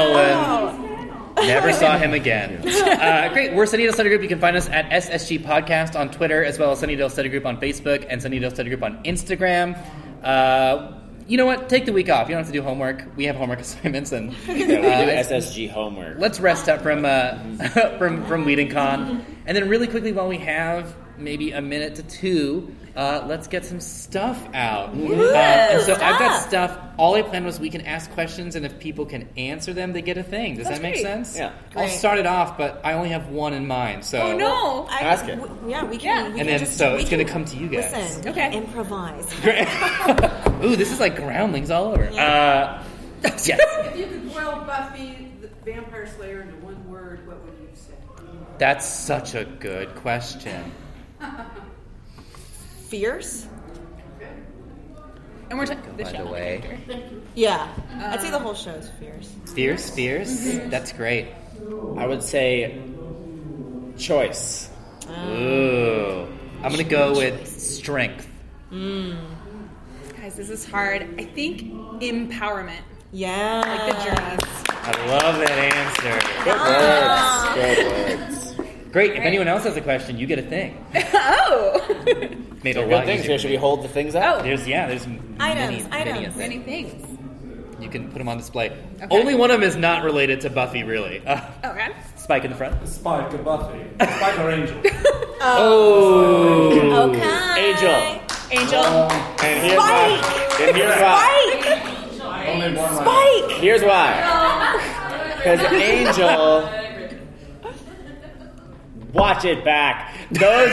Owen. Never saw him again. Uh, great. We're Sunnydale Study Group. You can find us at SSG Podcast on Twitter, as well as Sunnydale Study Group on Facebook and Sunnydale Study Group on Instagram. Uh, you know what? Take the week off. You don't have to do homework. We have homework assignments, and yeah, we do uh, SSG homework. let's rest up from uh, from from WhedonCon, and then really quickly, while we have maybe a minute to two, uh, let's get some stuff out. Uh, and so I've got stuff. All I planned was we can ask questions, and if people can answer them, they get a thing. Does that make great. sense? Yeah. I'll start it off, but I only have one in mind. So Oh no! I, Ask it. w- yeah, we can. Yeah. We And can then, just, so it's gonna come to you guys. Listen, we Okay. can improvise. Ooh, this is like groundlings all over. Uh, yes. If you could boil Buffy the Vampire Slayer into one word, what would you say? That's such a good question. Fierce. And we're talking the By show. the way, Yeah, I'd say the um, whole show is fierce. fierce, fierce. Mm-hmm. That's great. I would say choice. Ah. Ooh, I'm gonna go with strength. Hmm. Guys, this is hard. I think empowerment. Yeah, Like the journey. I love that answer. Ah. Good words. Good words. Great. If anyone else has a question, you get a thing. oh! Made a Good lot things here. Should we hold the things up? Oh. There's yeah. There's Items, many, many a items. thing. Many things. You can put them on display. Only one of them is not related to Buffy, really. Uh, Okay. Spike in the front. Spike or Buffy. Spike or Angel. Oh. Okay. Angel. Angel. And here's why. And here's why. Spike. Only one. Spike. Here's why. Because Angel. Watch it back. Those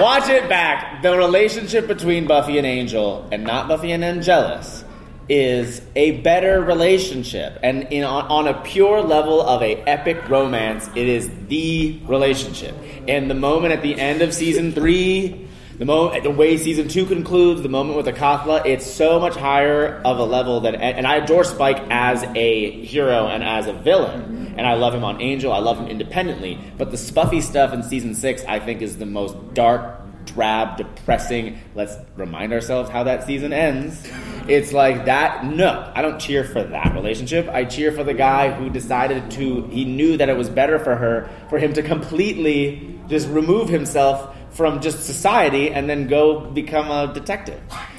watch it back. The relationship between Buffy and Angel, and not Buffy and Angelus, is a better relationship. And in on, on a pure level of a epic romance, it is the relationship. And the moment at the end of season three, the moment, the way season two concludes, the moment with Acathla, it's so much higher of a level than. And I adore Spike as a hero and as a villain, and I love him on Angel. I love him independently. But the Spuffy stuff in season six, I think, is the most dark, drab, depressing. Let's remind ourselves how that season ends. It's like that. No, I don't cheer for that relationship. I cheer for the guy who decided to. He knew that it was better for her for him to completely just remove himself from just society and then go become a detective.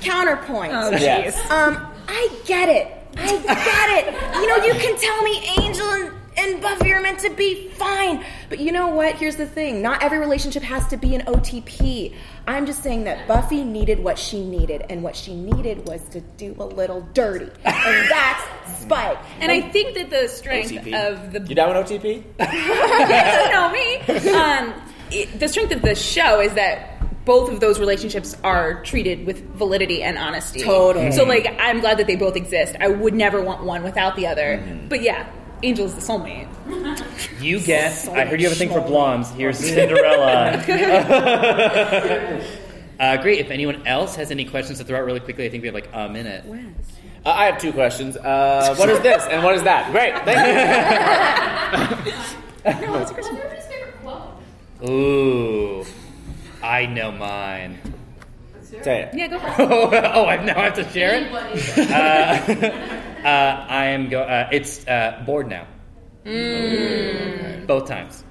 Counterpoint. Oh, Yes. Um, I get it. I get it. You know, you can tell me Angel meant to be fine. But you know what? Here's the thing. Not every relationship has to be an OTP. I'm just saying that Buffy needed what she needed, and what she needed was to do a little dirty. And that's Spike. And I think that the strength OTP. of the You down with OTP? you know me. Um, it, the strength of the show is that both of those relationships are treated with validity and honesty. Totally. So, like, I'm glad that they both exist. I would never want one without the other. Mm-hmm. But yeah, Angel's the soulmate. You guess. I heard you have a thing for blondes. Here's Cinderella. uh, great. If anyone else has any questions to throw out really quickly, I think we have like a minute. Uh, I have two questions. Uh, what is this and what is that? Great, thank you. What's everybody's favorite quote? Ooh, I know mine. Say it. Yeah, go for it. oh, I now have to share it. Uh, I am go. Uh, it's uh, bored now. Both times.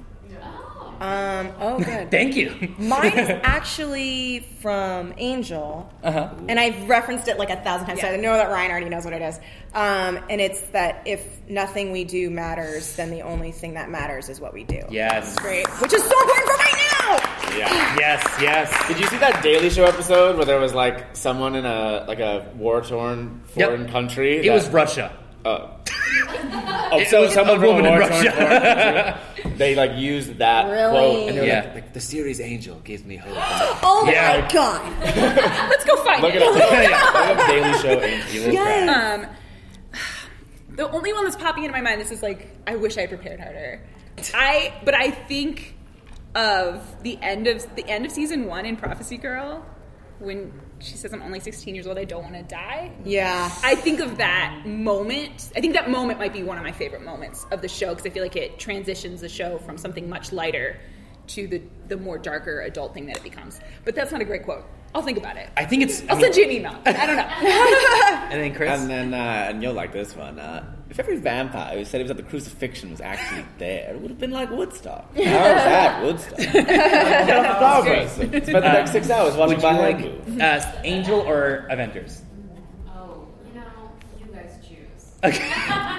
Um, oh, good. Thank you. Mine is actually from Angel, Uh-huh. and I've referenced it like a thousand times. So I know that Ryan already knows what it is. Um, and it's that if nothing we do matters, then the only thing that matters is what we do. Yes. Great. Which is so important for right now. Yeah. Yes. Yes. Did you see that Daily Show episode where there was like someone in a like a war torn Yep. foreign country? It that- was Russia. Oh. oh, It so was someone a from a woman in Russia. they like used that Really? quote, and they were Yeah. like, like, "The series Angel gives me hope." Oh Yeah. my god. Let's go find Look it. it up. Look up Daily Show Angel. Yes. Um, the only one that's popping into my mind. This is like I wish I prepared harder. I but I think of the end of the end of season one in Prophecy Girl when she says, "I'm only 16 years old. I don't want to die." Yeah. I think of that moment. I think that moment might be one of my favorite moments of the show because I feel like it transitions the show from something much lighter to the the more darker adult thing that it becomes. But that's not a great quote. I'll think about it. I think it's. I I'll mean- send you an email. I don't know. And then Chris. And then, uh, and you'll like this one. Uh, if every vampire who said he was at the crucifixion was actually there, it would have been like Woodstock. How was that Woodstock? Get off the photographers. Spend the next six hours watching would you my like uh, Angel or Avengers? Oh, you know, you guys choose. Okay.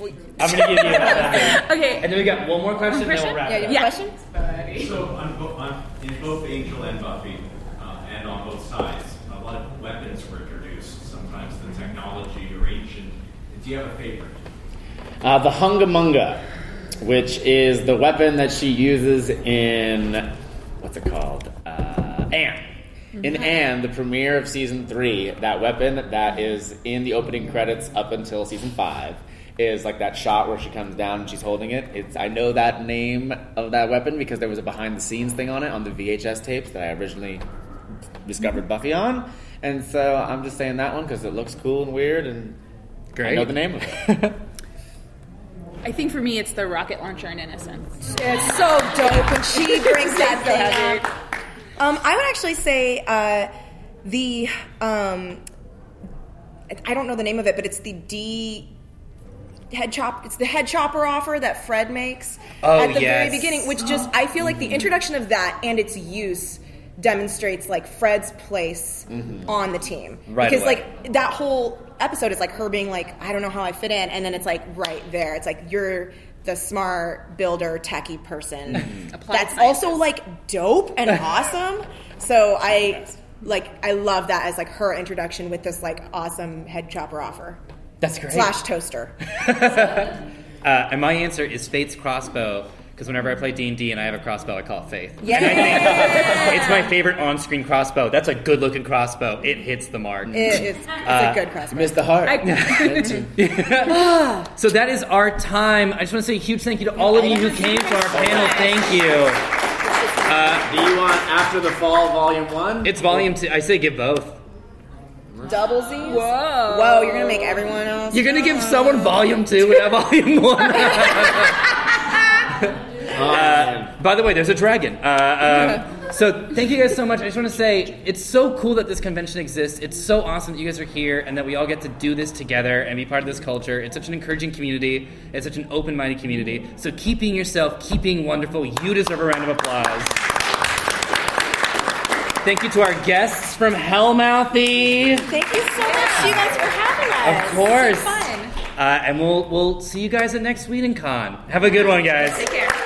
I'm gonna give you that. okay. And then we got one more question, and then we'll wrap Yeah, it you up. have a question? So on, bo- on, in both Angel and Buffy, uh, and on both sides, a lot of weapons were introduced. Sometimes the technology or ancient. Do you have a favorite? Uh, the Hunga Munga, which is the weapon that she uses in what's it called? Uh, Anne. In Anne, the premiere of season three, that weapon that is in the opening credits up until season five is like that shot where she comes down and she's holding it. It's I know that name of that weapon because there was a behind the scenes thing on it on the VHS tapes that I originally discovered Buffy on, and so I'm just saying that one because it looks cool and weird and I know the name of it. I think for me, it's the rocket launcher in Innocence. It's so dope when she brings that thing heavy. up. Um, I would actually say uh, the um, I don't know the name of it, but it's the D head chop. It's the head chopper offer that Fred makes Oh, at the yes. very beginning, which just I feel like the mm-hmm. introduction of that and its use demonstrates like Fred's place mm-hmm. on the team Right because away. like that whole episode is like her being like I don't know how I fit in, and then it's like right there. It's like you're the smart builder, techie person. Mm-hmm. Applied That's also like dope and awesome. So I like I love that as like her introduction with this like awesome head chopper offer That's great. slash toaster. Uh, and my answer is Faith's crossbow. Because whenever I play D and D and I have a crossbow, I call it Faith. Yeah. And think it's my favorite on-screen crossbow. That's a good-looking crossbow. It hits the mark. It is it's Uh, a good crossbow. missed the heart. So that is our time. I just want to say a huge thank you to all of you who came to our panel. Thank you. Do you want After the Fall Volume 1? It's volume two. I say give both. Double Z. Whoa. Whoa, you're gonna make everyone else. You're gonna give someone volume two without volume one. Uh, By the way, there's a dragon. Uh, um, so thank you guys so much. I just want to say it's so cool that this convention exists. It's so awesome that you guys are here and that we all get to do this together and be part of this culture. It's such an encouraging community. It's such an open-minded community. So keep being yourself, keep being wonderful. You deserve a round of applause. Thank you to our guests from Hellmouthy. Thank you so much, you guys, for having us. Of course. Fun. Uh, and we'll we'll see you guys at next WhedonCon. Have a good one, guys. Take care.